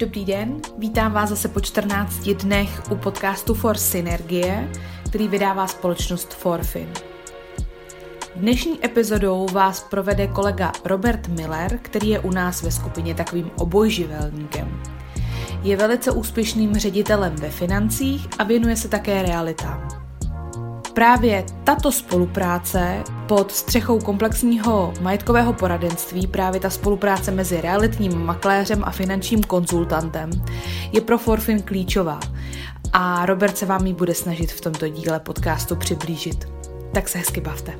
Dobrý den, vítám vás zase po 14 dnech u podcastu For Synergie, který vydává společnost Forfin. Dnešní epizodou vás provede kolega Robert Miller, který je u nás ve skupině takovým obojživelníkem. Je velice úspěšným ředitelem ve financích a věnuje se také realitám. Právě tato spolupráce pod střechou komplexního majetkového poradenství, právě ta spolupráce mezi realitním makléřem a finančním konzultantem, je pro Forfin klíčová. A Robert se vám ji bude snažit v tomto díle podcastu přiblížit. Tak se hezky bavte.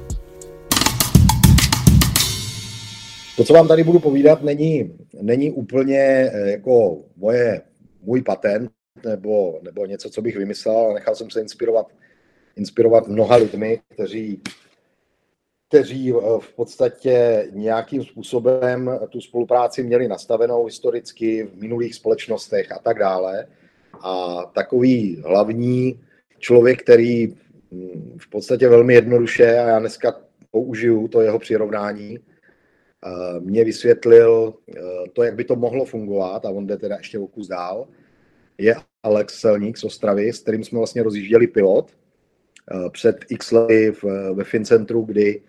To, co vám tady budu povídat, není, není úplně eh, jako moje, můj patent nebo, nebo něco, co bych vymyslel, ale nechal jsem se inspirovat inspirovat mnoha lidmi, kteří, kteří eh, v podstatě nějakým způsobem tu spolupráci měli nastavenou historicky v minulých společnostech a tak dále. A takový hlavní člověk, který hm, v podstatě velmi jednoduše, a já dneska použiju to jeho přirovnání, eh, mě vysvětlil eh, to, jak by to mohlo fungovat, a on jde teda ještě o kus dál, je Alex Selník z Ostravy, s kterým jsme vlastně rozjížděli pilot před x lety ve Fincentru, kdy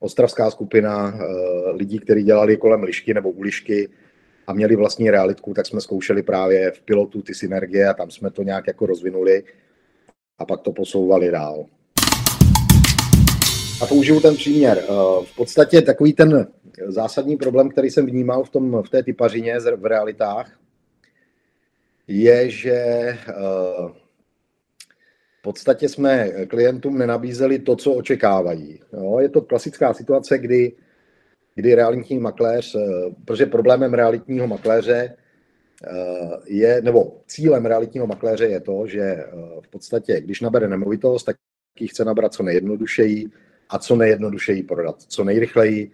ostravská skupina eh, lidí, kteří dělali kolem lišky nebo u lišky a měli vlastní realitku, tak jsme zkoušeli právě v pilotu ty synergie a tam jsme to nějak jako rozvinuli a pak to posouvali dál. A použiju ten příměr. Eh, v podstatě takový ten zásadní problém, který jsem vnímal v, tom, v té typařině v realitách, je, že podstatě jsme klientům nenabízeli to, co očekávají. Jo, je to klasická situace, kdy, kdy realitní makléř, eh, protože problémem realitního makléře eh, je, nebo cílem realitního makléře je to, že eh, v podstatě, když nabere nemovitost, tak ji chce nabrat co nejjednodušeji a co nejjednodušeji prodat, co nejrychleji,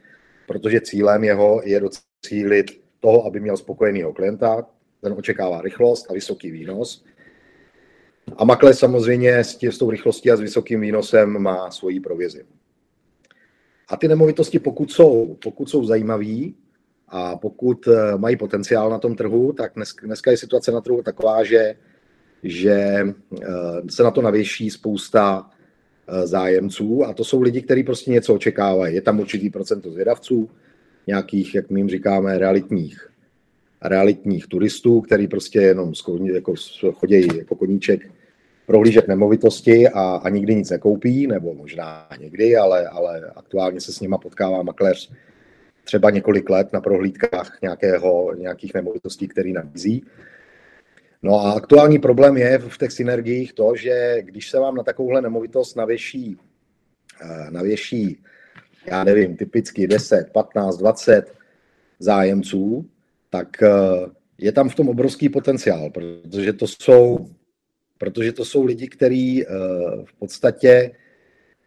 protože cílem jeho je docílit toho, aby měl spokojeného klienta, ten očekává rychlost a vysoký výnos a makléř samozřejmě s, tě, s tou rychlostí a s vysokým výnosem má svoji provizi. A ty nemovitosti, pokud jsou, pokud jsou zajímavý a pokud eh, mají potenciál na tom trhu, tak dnes, dneska je situace na trhu taková, že, že eh, se na to navěší spousta eh, zájemců a to jsou lidi, kteří prostě něco očekávají. Je tam určitý procento zvědavců, nějakých, jak my jim říkáme, realitních realitních turistů, který prostě jenom jako chodí jako koníček prohlížet nemovitosti a, a nikdy nic nekoupí, nebo možná někdy, ale, ale aktuálně se s nima potkává makléř třeba několik let na prohlídkách nějakého, nějakých nemovitostí, který nabízí. No a aktuální problém je v těch synergiích to, že když se vám na takovouhle nemovitost navěší, eh, navěší já nevím, typicky 10, 15, 20 zájemců, tak eh, je tam v tom obrovský potenciál, protože to jsou, protože to jsou lidi, kteří eh, v podstatě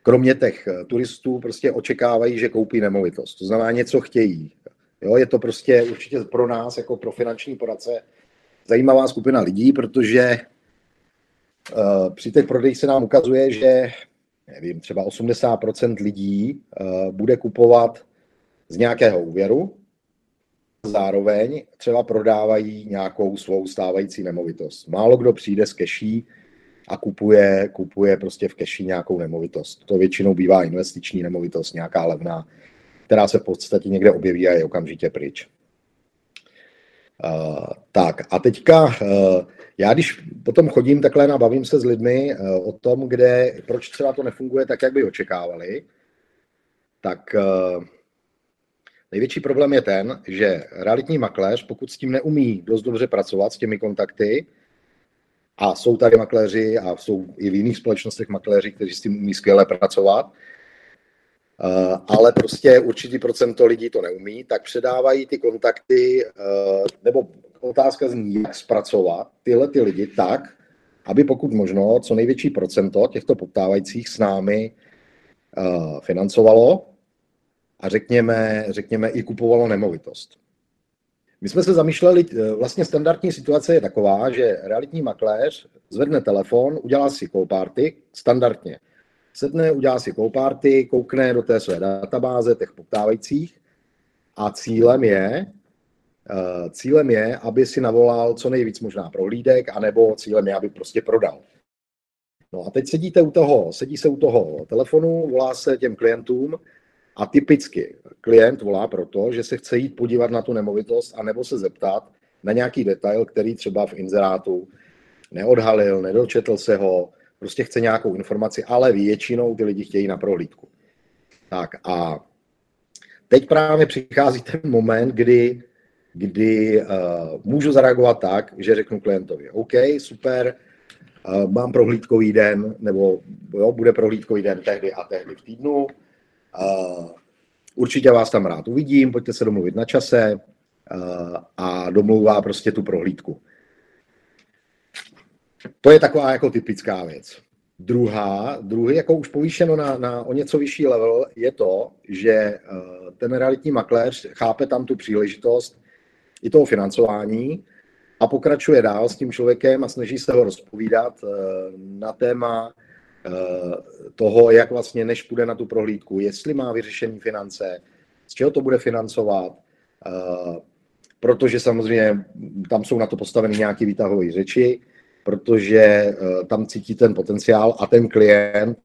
kromě těch eh, turistů prostě očekávají, že koupí nemovitost. To znamená, něco chtějí. Jo, je to prostě určitě pro nás, jako pro finanční poradce, zajímavá skupina lidí, protože při těch prodejích se nám ukazuje, že nevím, třeba 80% lidí bude kupovat z nějakého úvěru, zároveň třeba prodávají nějakou svou stávající nemovitost. Málo kdo přijde z keší a kupuje, kupuje prostě v keši nějakou nemovitost. To většinou bývá investiční nemovitost, nějaká levná, která se v podstatě někde objeví a je okamžitě pryč. Uh, tak a teďka uh, já když potom chodím takhle a bavím se s lidmi uh, o tom, kde, proč třeba to nefunguje tak, jak by očekávali, tak uh, Největší problém je ten, že realitní makléř, pokud s tím neumí dost dobře pracovat s těmi kontakty, a jsou tady makléři a jsou i v jiných společnostech makléři, kteří s tím umí skvěle pracovat, eh, ale prostě určitý procento lidí to neumí, tak předávají ty kontakty, eh, nebo otázka zní, jak zpracovat tyhle ty lidi tak, aby pokud možno co největší procento těchto poptávajících s námi eh, financovalo a řekněme, řekněme i kupovalo nemovitost. My jsme se zamýšleli, eh, vlastně standardní situace je taková, že realitní makléř zvedne telefon, udělá si party, standardně. Sedne, udělá si party, koukne do té své databáze těch poptávajících a cílem je cílem je, aby si navolal co nejvíc možná prohlídek, anebo cílem je, aby prostě prodal. No a teď sedíte u toho, sedí se u toho telefonu, volá se těm klientům a typicky klient volá proto, že se chce jít podívat na tu nemovitost a nebo se zeptat na nějaký detail, který třeba v inzerátu neodhalil, nedočetl se ho, prostě chce nějakou informaci, ale většinou ty lidi chtějí na prohlídku. Tak a teď právě přichází ten moment, kdy, kdy uh, můžu zareagovat tak, že řeknu klientovi, OK, super, uh, mám prohlídkový den, nebo jo, bude prohlídkový den tehdy a tehdy v týdnu, určitě vás tam rád uvidím, pojďte se domluvit na čase a domluvá prostě tu prohlídku. To je taková jako typická věc. Druhá, druhý, jako už povýšeno na, na o něco vyšší level, je to, že uh, ten realitní makléř chápe tam tu příležitost i toho financování a pokračuje dál s tím člověkem a snaží se ho rozpovídat uh, na téma toho, jak vlastně než půjde na tu prohlídku, jestli má vyřešení finance, z čeho to bude financovat, protože samozřejmě tam jsou na to postaveny nějaké výtahové řeči, protože eh, tam cítí ten potenciál a ten klient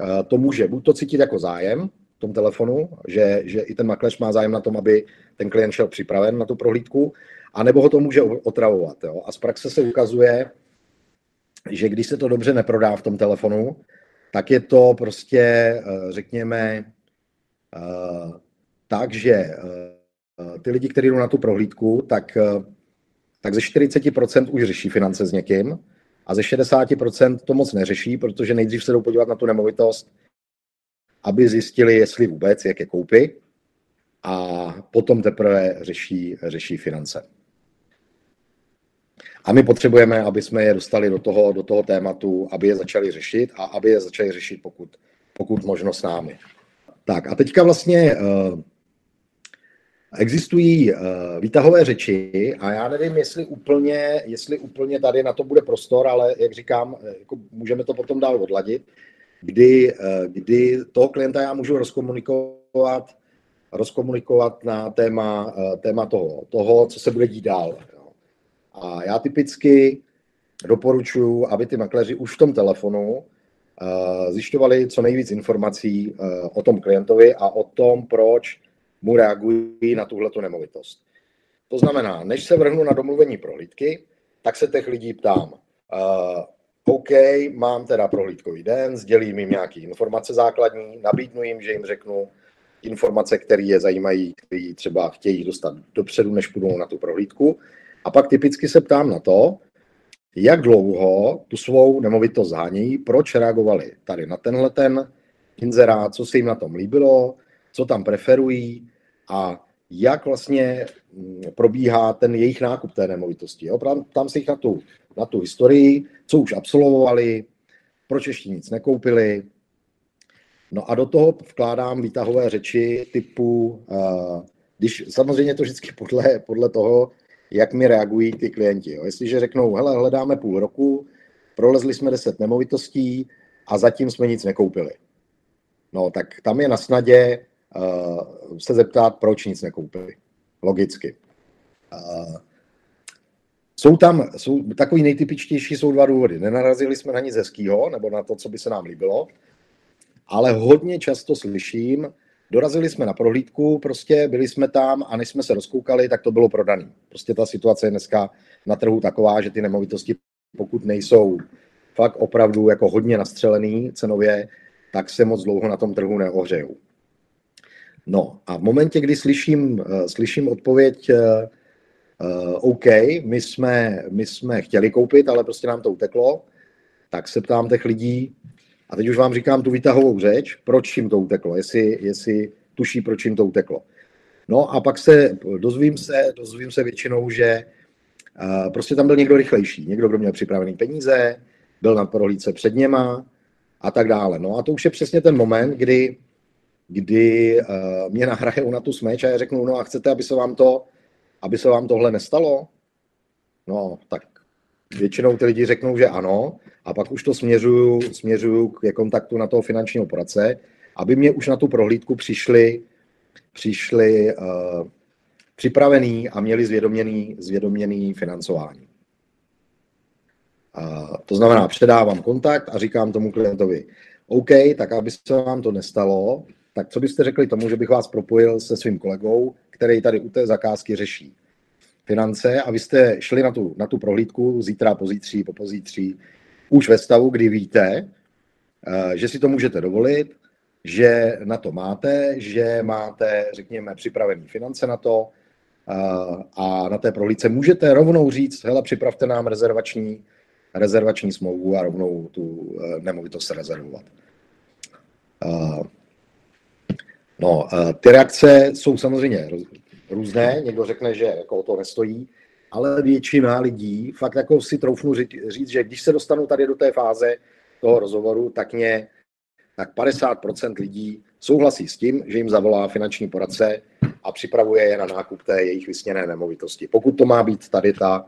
eh, to může buď to cítit jako zájem v tom telefonu, že, že i ten makléř má zájem na tom, aby ten klient šel připraven na tu prohlídku, anebo ho to může otravovat. Jo? A z praxe se ukazuje, že když se to dobře neprodá v tom telefonu, tak je to prostě, eh, řekněme, tak, že ty lidi, kteří jdou na tu prohlídku, tak tak ze 40% už řeší finance s někým a ze 60% to moc neřeší, protože nejdřív se jdou podívat na tu nemovitost, aby zjistili, jestli vůbec, jak je koupí a potom teprve řeší, řeší finance. A my potřebujeme, aby jsme je dostali do toho, do toho tématu, aby je začali řešit a aby je začali řešit pokud, pokud možno s námi. Tak a teďka vlastně uh, Existují uh, výtahové řeči a já nevím, jestli úplně, jestli úplně tady na to bude prostor, ale jak říkám, eh, jako můžeme to potom dál odladit, kdy, uh, kdy toho klienta já můžu rozkomunikovat, rozkomunikovat na téma, téma toho, toho, co se bude dít dál. A já typicky doporučuji, aby ty makléři už v tom telefonu uh, zjišťovali co nejvíc informací uh, o tom klientovi a o tom, proč mu reagují na tuhleto nemovitost. To znamená, než se vrhnu na domluvení prohlídky, tak se těch lidí ptám, uh, OK, mám teda prohlídkový den, sdělím jim nějaké informace základní, nabídnu jim, že jim řeknu informace, které je zajímají, které třeba chtějí dostat dopředu, než půjdou na tu prohlídku. A pak typicky se ptám na to, jak dlouho tu svou nemovitost zhánějí, proč reagovali tady na tenhle ten inzerát, co se jim na tom líbilo, co tam preferují a jak vlastně mm, probíhá ten jejich nákup té nemovitosti. Jo? Tam se jich na tu, na tu historii, co už absolvovali, proč ještě nic nekoupili. No a do toho vkládám výtahové řeči typu, uh, když samozřejmě to vždycky podle, podle toho, jak mi reagují ty klienti. Jo? Jestliže řeknou, hele, hledáme půl roku, prolezli jsme deset nemovitostí a zatím jsme nic nekoupili. No tak tam je na snadě uh, se zeptat, proč nic nekoupili. Logicky. Uh, jsou tam, jsou, takový nejtypičtější jsou dva důvody. Nenarazili jsme na nic hezkýho, nebo na to, co by se nám líbilo, ale hodně často slyším, dorazili jsme na prohlídku, prostě byli jsme tam a než jsme se rozkoukali, tak to bylo prodané. Prostě ta situace je dneska na trhu taková, že ty nemovitosti, pokud nejsou fakt opravdu jako hodně nastřelený cenově, tak se moc dlouho na tom trhu neohřejou. No a v momentě, kdy slyším, uh, slyším odpověď, uh, uh, OK, my jsme, my jsme chtěli koupit, ale prostě nám to uteklo, tak se ptám těch lidí, a teď už vám říkám tu výtahovou řeč, proč jim to uteklo, jestli, jestli tuší, proč jim to uteklo. No a pak se dozvím se, dozvím se většinou, že uh, prostě tam byl někdo rychlejší, někdo, kdo měl připravený peníze, byl na prohlídce před něma a tak dále. No a to už je přesně ten moment, kdy kdy uh, mě nahrajou na tu smeč a já řeknu, no a chcete, aby se vám to, aby se vám tohle nestalo? No, tak většinou ty lidi řeknou, že ano, a pak už to směřuju, směřuju k kontaktu na toho finančního poradce, aby mě už na tu prohlídku přišli, přišli uh, připravený a měli zvědoměný, zvědoměný financování. A to znamená, předávám kontakt a říkám tomu klientovi, OK, tak aby se vám to nestalo, tak co byste řekli tomu, že bych vás propojil se svým kolegou, který tady u té zakázky řeší finance a vy jste šli na tu, na tu prohlídku zítra, pozítří, pozítří, už ve stavu, kdy víte, eh, že si to můžete dovolit, že na to máte, že máte, řekněme, připravené finance na to eh, a na té prohlídce můžete rovnou říct, hele, připravte nám rezervační, rezervační smlouvu a rovnou tu eh, nemovitost rezervovat. No, ty reakce jsou samozřejmě různé. Někdo řekne, že jako o to nestojí, ale většina lidí fakt jako si troufnu říct, že když se dostanu tady do té fáze toho rozhovoru, tak mě tak 50% lidí souhlasí s tím, že jim zavolá finanční poradce a připravuje je na nákup té jejich vysněné nemovitosti. Pokud to má být tady ta,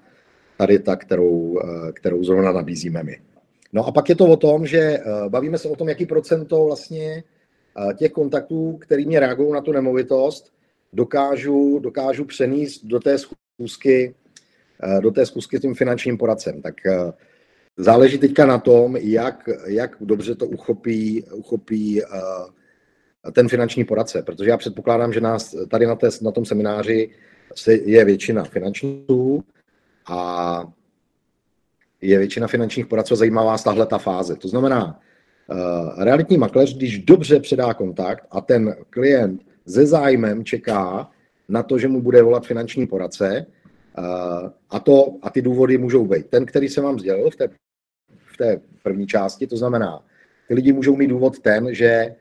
tady ta kterou, eh, kterou zrovna nabízíme my. No a pak je to o tom, že eh, bavíme se o tom, jaký procento vlastně eh, těch kontaktů, který mě reagují na tu nemovitost, dokážu, dokážu přenést do té schůzky, do té schůzky s tím finančním poradcem. Tak eh, záleží teďka na tom, jak, jak dobře to uchopí, uchopí eh, ten finanční poradce, protože já předpokládám, že nás tady na, té, na tom semináři je většina finančníků a je většina finančních poradců zajímavá z tahle ta fáze. To znamená, realitní makléř, když dobře předá kontakt a ten klient se zájmem čeká na to, že mu bude volat finanční poradce. A, to, a ty důvody můžou být. Ten, který jsem vám sdělil v té, v té první části, to znamená, ty lidi můžou mít důvod ten, že,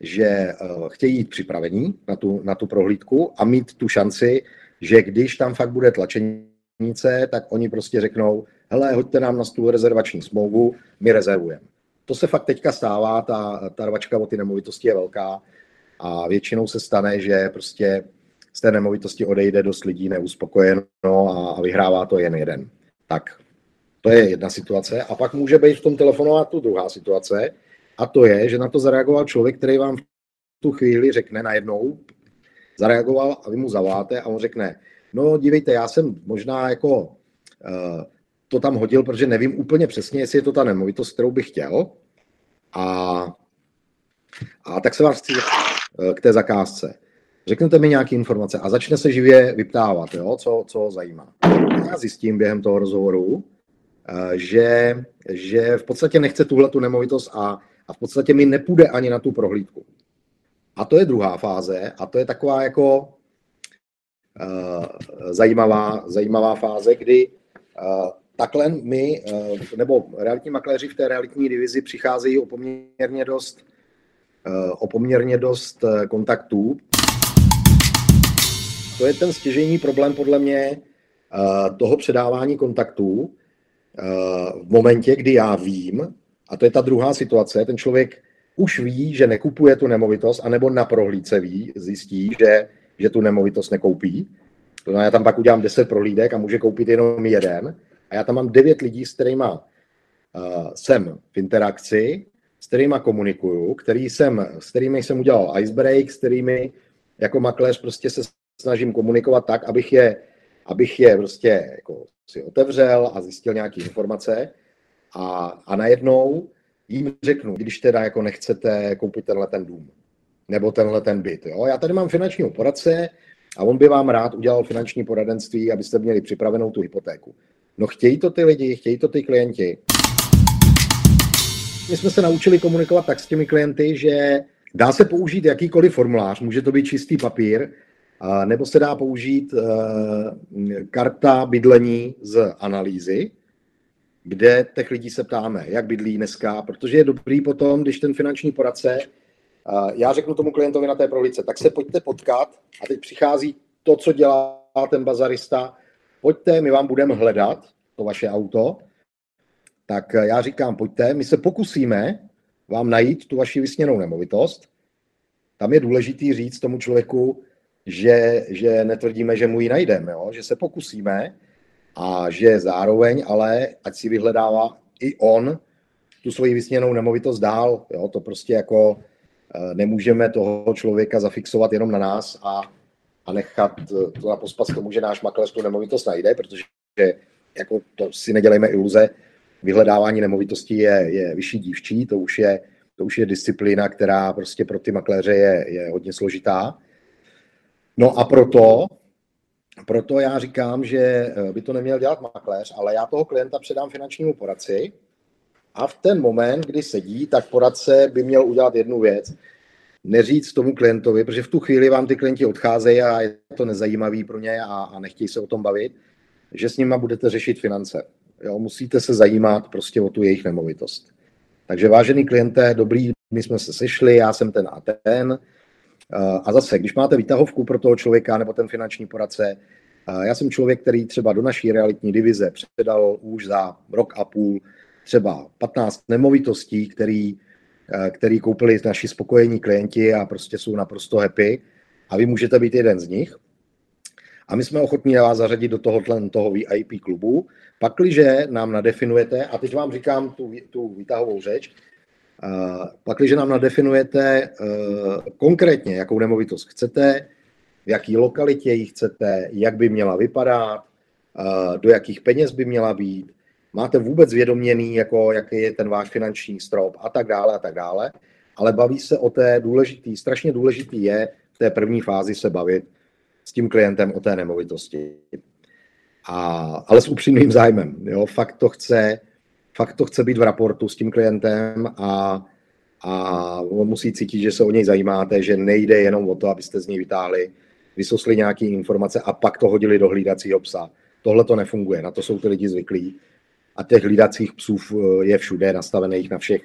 že uh, chtějí jít připravení na tu, na tu prohlídku a mít tu šanci, že když tam fakt bude tlačenice, tak oni prostě řeknou, hele, hoďte nám na stůl rezervační smlouvu, my rezervujeme. To se fakt teďka stává, ta, ta rvačka o ty nemovitosti je velká a většinou se stane, že prostě z té nemovitosti odejde dost lidí neuspokojeno a, vyhrává to jen jeden. Tak to je jedna situace. A pak může být v tom telefonovat tu druhá situace, a to je, že na to zareagoval člověk, který vám v tu chvíli řekne najednou, zareagoval a vy mu zavoláte a on řekne, no dívejte, já jsem možná jako uh, to tam hodil, protože nevím úplně přesně, jestli je to ta nemovitost, kterou bych chtěl. A, a tak se vás chci k té zakázce. Řeknete mi nějaké informace a začne se živě vyptávat, jo, co, co ho zajímá. Já zjistím během toho rozhovoru, eh, že, že v podstatě nechce tuhle tu nemovitost a, a v podstatě mi nepůjde ani na tu prohlídku. A to je druhá fáze a to je taková jako uh, zajímavá, zajímavá fáze, kdy uh, takhle my, uh, nebo realitní makléři v té realitní divizi přicházejí o poměrně dost Eh, o poměrně dost kontaktů. To je ten stěžení problém podle mě eh, toho předávání kontaktů v momentě, kdy já vím, a to je ta druhá situace, ten člověk už ví, že nekupuje tu nemovitost, anebo na prohlídce ví, zjistí, že, že tu nemovitost nekoupí. To znamená, já tam pak udělám 10 prohlídek a může koupit jenom jeden. A já tam mám 9 lidí, s kterými uh, jsem v interakci s kterými komunikuju, který jsem, s kterými jsem udělal icebreak, s kterými jako makléř prostě se snažím komunikovat tak, abych je, abych je prostě jako si otevřel a zjistil nějaké informace a, a najednou jim řeknu, když teda jako nechcete koupit tenhle ten dům nebo tenhle ten byt. Jo? Já tady mám finančního poradce a on by vám rád udělal finanční poradenství, abyste měli připravenou tu hypotéku. No chtějí to ty lidi, chtějí to ty klienti my jsme se naučili komunikovat tak s těmi klienty, že dá se použít jakýkoliv formulář, může to být čistý papír, nebo se dá použít eh, karta bydlení z analýzy, kde těch lidí se ptáme, jak bydlí dneska, protože je dobrý potom, když ten finanční poradce, já řeknu tomu klientovi na té prohlídce, tak se pojďte potkat a teď přichází to, co dělá ten bazarista, pojďte, my vám budeme hledat to vaše auto, tak já říkám, pojďte, my se pokusíme vám najít tu vaši vysněnou nemovitost. Tam je důležitý říct tomu člověku, že, že netvrdíme, že mu ji najdeme, jo? že se pokusíme a že zároveň ale, ať si vyhledává i on tu svoji vysněnou nemovitost dál. Jo? To prostě jako eh, nemůžeme toho člověka zafixovat jenom na nás a, a nechat to na pospas tomu, že náš makléř tu nemovitost najde, protože jako to si nedělejme iluze, vyhledávání nemovitostí je, je vyšší dívčí, to už je, to už je disciplína, která prostě pro ty makléře je, je hodně složitá. No a proto, proto já říkám, že eh, by to neměl dělat makléř, ale já toho klienta předám finančnímu poradci a v ten moment, kdy sedí, tak poradce by měl udělat jednu věc, neříct tomu klientovi, protože v tu chvíli vám ty klienti odcházejí a je to nezajímavý pro ně a, a nechtějí se o tom bavit, že s nima budete řešit finance. Jo, musíte se zajímat prostě o tu jejich nemovitost. Takže vážený klienté, dobrý, my jsme se sešli, já jsem ten a ten. A zase, když máte výtahovku pro toho člověka nebo ten finanční poradce, já jsem člověk, který třeba do naší realitní divize předal už za rok a půl třeba 15 nemovitostí, který, který koupili naši spokojení klienti a prostě jsou naprosto happy a vy můžete být jeden z nich. A my jsme ochotní vás zařadit do tohohle toho VIP klubu, pakliže nám nadefinujete, a teď vám říkám tu, tu výtahovou řeč, uh, pakliže nám nadefinujete uh, konkrétně, jakou nemovitost chcete, v jaký lokalitě ji chcete, jak by měla vypadat, uh, do jakých peněz by měla být, máte vůbec vědoměný, jako, jaký je ten váš finanční strop a tak dále a tak dále, ale baví se o té důležitý, strašně důležitý je v té první fázi se bavit s tím klientem o té nemovitosti. A, ale s upřímným zájmem. Jo? Fakt, to chce, fakt to chce být v raportu s tím klientem a, a on musí cítit, že se o něj zajímáte, že nejde jenom o to, abyste z něj vytáhli, vysosli nějaké informace a pak to hodili do hlídacího psa. Tohle to nefunguje, na to jsou ty lidi zvyklí. A těch hlídacích psů je všude nastavených na všech,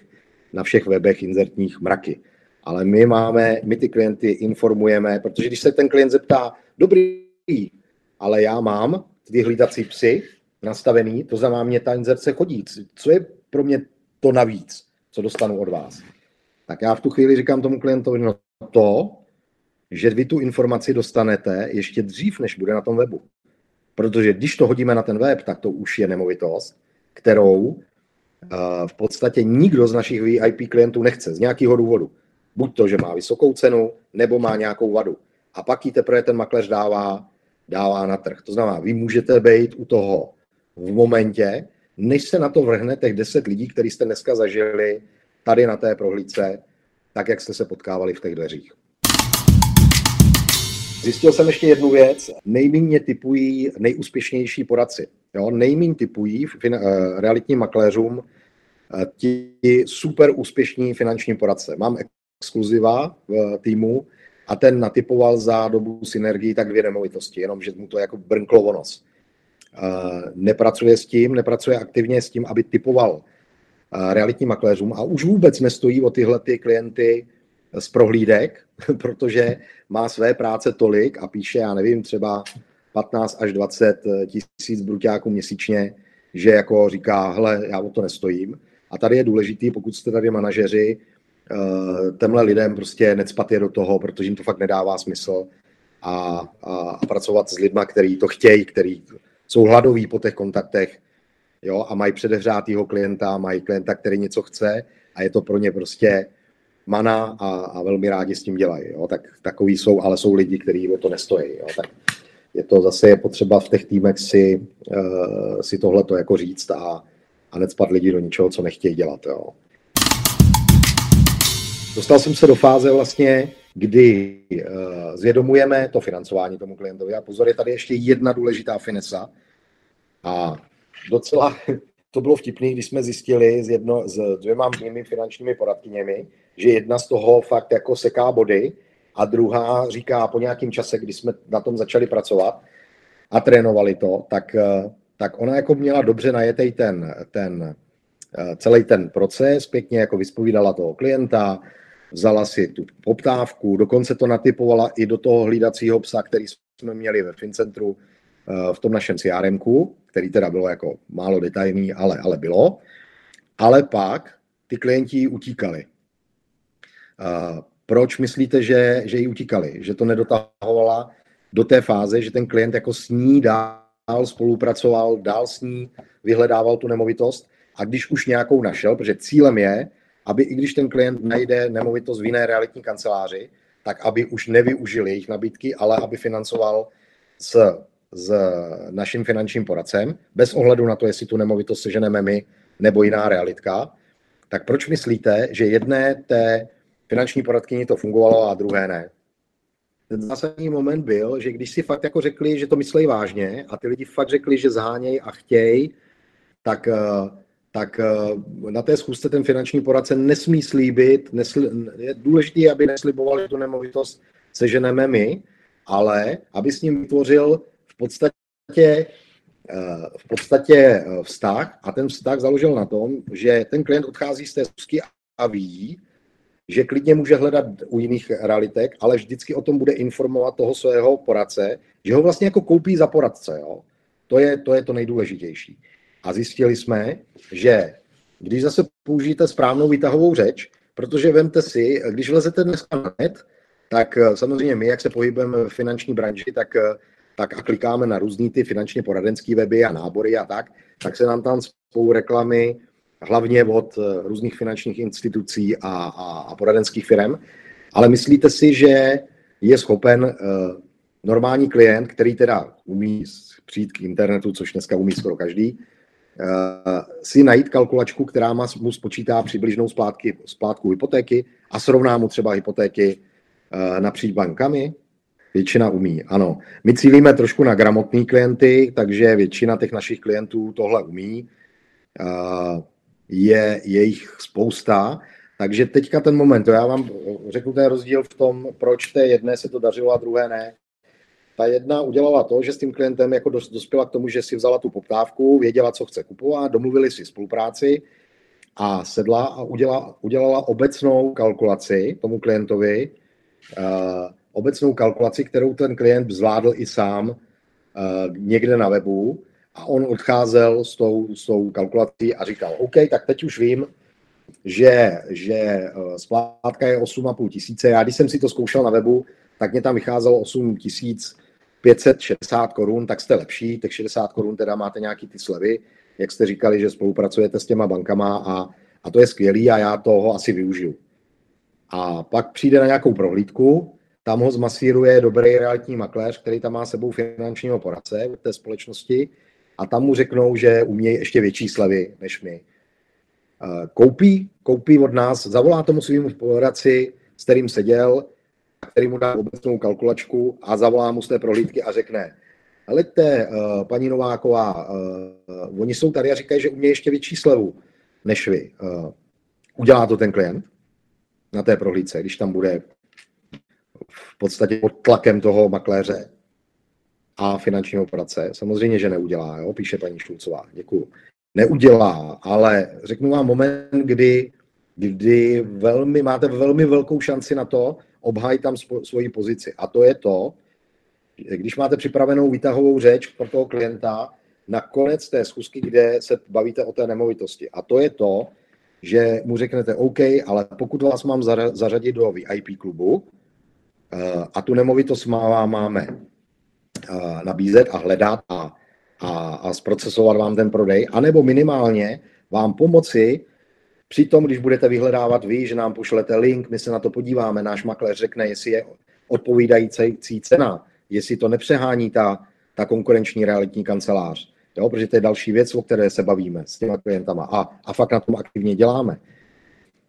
na všech webech inzertních mraky. Ale my máme, my ty klienty informujeme, protože když se ten klient zeptá, dobrý, ale já mám ty hlídací psy nastavený, to znamená, mě ta inzerce chodí. Co je pro mě to navíc, co dostanu od vás? Tak já v tu chvíli říkám tomu klientovi, no to, že vy tu informaci dostanete ještě dřív, než bude na tom webu. Protože když to hodíme na ten web, tak to už je nemovitost, kterou uh, v podstatě nikdo z našich VIP klientů nechce z nějakého důvodu. Buď to, že má vysokou cenu, nebo má nějakou vadu. A pak ji teprve ten makléř dává, dává na trh. To znamená, vy můžete být u toho v momentě, než se na to vrhne těch 10 lidí, který jste dneska zažili tady na té prohlídce, tak jak jste se potkávali v těch dveřích. Zjistil jsem ještě jednu věc. Nejméně typují nejúspěšnější poradci. Nejméně typují fin- uh, realitním makléřům uh, ti super úspěšní finanční poradce. Mám exkluziva v týmu a ten natypoval za dobu synergii tak dvě nemovitosti, jenomže mu to jako brnklo o nos. Nepracuje s tím, nepracuje aktivně s tím, aby typoval realitním makléřům a už vůbec nestojí o tyhle ty klienty z prohlídek, protože má své práce tolik a píše, já nevím, třeba 15 až 20 tisíc bruťáků měsíčně, že jako říká, hele, já o to nestojím. A tady je důležitý, pokud jste tady manažeři, temhle lidem prostě necpat je do toho, protože jim to fakt nedává smysl a, a, a pracovat s lidma, kteří to chtějí, kteří jsou hladoví po těch kontaktech jo, a mají předehřátýho klienta, mají klienta, který něco chce a je to pro ně prostě mana a, a velmi rádi s tím dělají. Jo. Tak, takový jsou, ale jsou lidi, kteří o to nestojí. Jo. Tak je to zase je potřeba v těch týmech si, uh, si tohle to jako říct a, a necpat lidi do ničeho, co nechtějí dělat. Jo. Dostal jsem se do fáze vlastně, kdy uh, zvědomujeme to financování tomu klientovi. A pozor, je tady ještě jedna důležitá finesa. A docela to bylo vtipné, když jsme zjistili s, jedno, s dvěma mými finančními poradkyněmi, že jedna z toho fakt jako seká body a druhá říká po nějakém čase, kdy jsme na tom začali pracovat a trénovali to, tak, eh, tak ona jako měla dobře najetej ten, ten eh, celý ten proces, pěkně jako vyspovídala toho klienta, vzala si tu poptávku, dokonce to natypovala i do toho hlídacího psa, který jsme měli ve FinCentru eh, v tom našem crm který teda bylo jako málo detailní, ale, ale bylo. Ale pak ty klienti utíkali. Eh, proč myslíte, že, že jí utíkali? Že to nedotahovala do té fáze, že ten klient jako s ní dál spolupracoval, dál s ní vyhledával tu nemovitost a když už nějakou našel, protože cílem je, aby i když ten klient najde nemovitost v jiné realitní kanceláři, tak aby už nevyužil jejich nabídky, ale aby financoval s, s naším finančním poradcem, bez ohledu na to, jestli tu nemovitost seženeme my nebo jiná realitka, tak proč myslíte, že jedné té finanční poradkyni to fungovalo a druhé ne? Ten zásadní moment byl, že když si fakt jako řekli, že to myslí vážně a ty lidi fakt řekli, že zhánějí a chtějí, tak, eh, tak eh, na té schůzce ten finanční poradce nesmí slíbit, nesli, je důležité, aby nesliboval, že tu nemovitost seženeme my, ale aby s ním vytvořil v podstatě eh, v podstatě vztah a ten vztah založil na tom, že ten klient odchází z té schůzky a ví, že klidně může hledat u jiných realitek, ale vždycky o tom bude informovat toho svého poradce, že ho vlastně jako koupí za poradce. Jo? To, je, to je to nejdůležitější. A zjistili jsme, že když zase použijete správnou výtahovou řeč, protože vemte si, když vlezete dneska na net, tak eh, samozřejmě my, jak se pohybujeme v finanční branži, tak, eh, tak a klikáme na různý ty finančně poradenské weby a nábory a tak, tak se nám tam spou reklamy hlavně od eh, různých finančních institucí a, a, a poradenských firm. Ale myslíte si, že je schopen normální klient, který teda umí přijít k internetu, což dneska umí skoro každý, si najít kalkulačku, která mu spočítá přibližnou splátky, splátku hypotéky a srovná mu třeba hypotéky uh, napříč bankami? Většina umí, ano. My cílíme trošku na gramotný klienty, takže většina těch našich klientů tohle umí. Uh, je, je jich spousta. Takže teďka ten moment, to já vám řeknu ten rozdíl v tom, proč té jedné se to dařilo a druhé ne. Ta jedna udělala to, že s tím klientem jako dospěla k tomu, že si vzala tu poptávku, věděla, co chce kupovat, domluvili si spolupráci a sedla a udělala, udělala obecnou kalkulaci tomu klientovi, uh, obecnou kalkulaci, kterou ten klient zvládl i sám uh, někde na webu a on odcházel s tou, s tou kalkulací a říkal, OK, tak teď už vím, že, že eh, splátka je 8,5 tisíce. Já když jsem si to zkoušel na webu, tak mě tam vycházelo 8 tisíc 560 korun, tak jste lepší, těch 60 korun teda máte nějaký ty slevy, jak jste říkali, že spolupracujete s těma bankama a, a to je skvělý a já toho asi využiju. A pak přijde na nějakou prohlídku, tam ho zmasíruje dobrý realitní makléř, který tam má sebou finančního poradce v té společnosti a tam mu řeknou, že umějí ještě větší slevy než my. Koupí, koupí od nás, zavolá tomu svým poradci, s kterým seděl, který mu dá obecnou kalkulačku a zavolá mu z té prohlídky a řekne, hleďte, uh, paní Nováková, uh, oni jsou tady a říkají, že umějí ještě větší slevu než vy. Uh, udělá to ten klient na té prohlídce, když tam bude v podstatě pod tlakem toho makléře a finančního poradce. Samozřejmě, že neudělá, jo? píše paní Šulcová. Děkuju. Neudělá, ale řeknu vám moment, kdy, kdy velmi, máte velmi velkou šanci na to obhájit tam svoji pozici. A to je to, když máte připravenou výtahovou řeč pro toho klienta na konec té schůzky, kde se bavíte o té nemovitosti. A to je to, že mu řeknete OK, ale pokud vás mám zařadit do VIP klubu eh, a tu nemovitost má, máme nabízet a hledat a, a, a zprocesovat vám ten prodej, anebo minimálně vám pomoci při tom, když budete vyhledávat vy, že nám pošlete link, my se na to podíváme, náš makléř řekne, jestli je odpovídající cena, jestli to nepřehání ta, ta konkurenční realitní kancelář. Jo, protože to je další věc, o které se bavíme s těma klientama a, a fakt na tom aktivně děláme.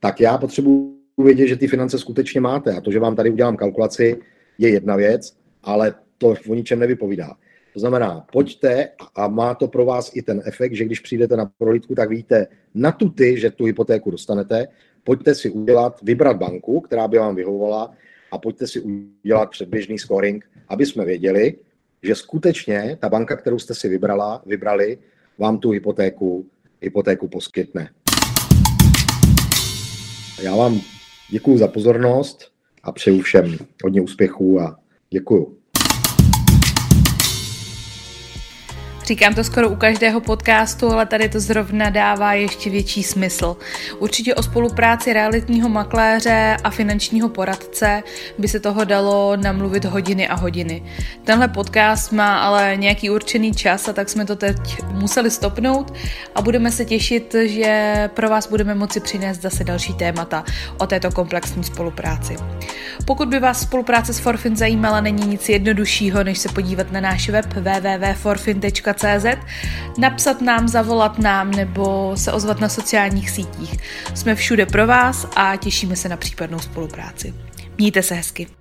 Tak já potřebuji vědět, že ty finance skutečně máte a to, že vám tady udělám kalkulaci, je jedna věc, ale to o ničem nevypovídá. To znamená, pojďte a má to pro vás i ten efekt, že když přijdete na prohlídku, tak víte na tu ty, že tu hypotéku dostanete, pojďte si udělat, vybrat banku, která by vám vyhovovala a pojďte si udělat předběžný scoring, aby jsme věděli, že skutečně ta banka, kterou jste si vybrala, vybrali, vám tu hypotéku, hypotéku poskytne. Já vám děkuji za pozornost a přeju všem hodně úspěchů a děkuji. Říkám to skoro u každého podcastu, ale tady to zrovna dává ještě větší smysl. Určitě o spolupráci realitního makléře a finančního poradce by se toho dalo namluvit hodiny a hodiny. Tenhle podcast má ale nějaký určený čas a tak jsme to teď museli stopnout a budeme se těšit, že pro vás budeme moci přinést zase další témata o této komplexní spolupráci. Pokud by vás spolupráce s Forfin zajímala, není nic jednoduššího, než se podívat na náš web www.forfin.cz, napsat nám, zavolat nám nebo se ozvat na sociálních sítích. Jsme všude pro vás a těšíme se na případnou spolupráci. Mějte se hezky.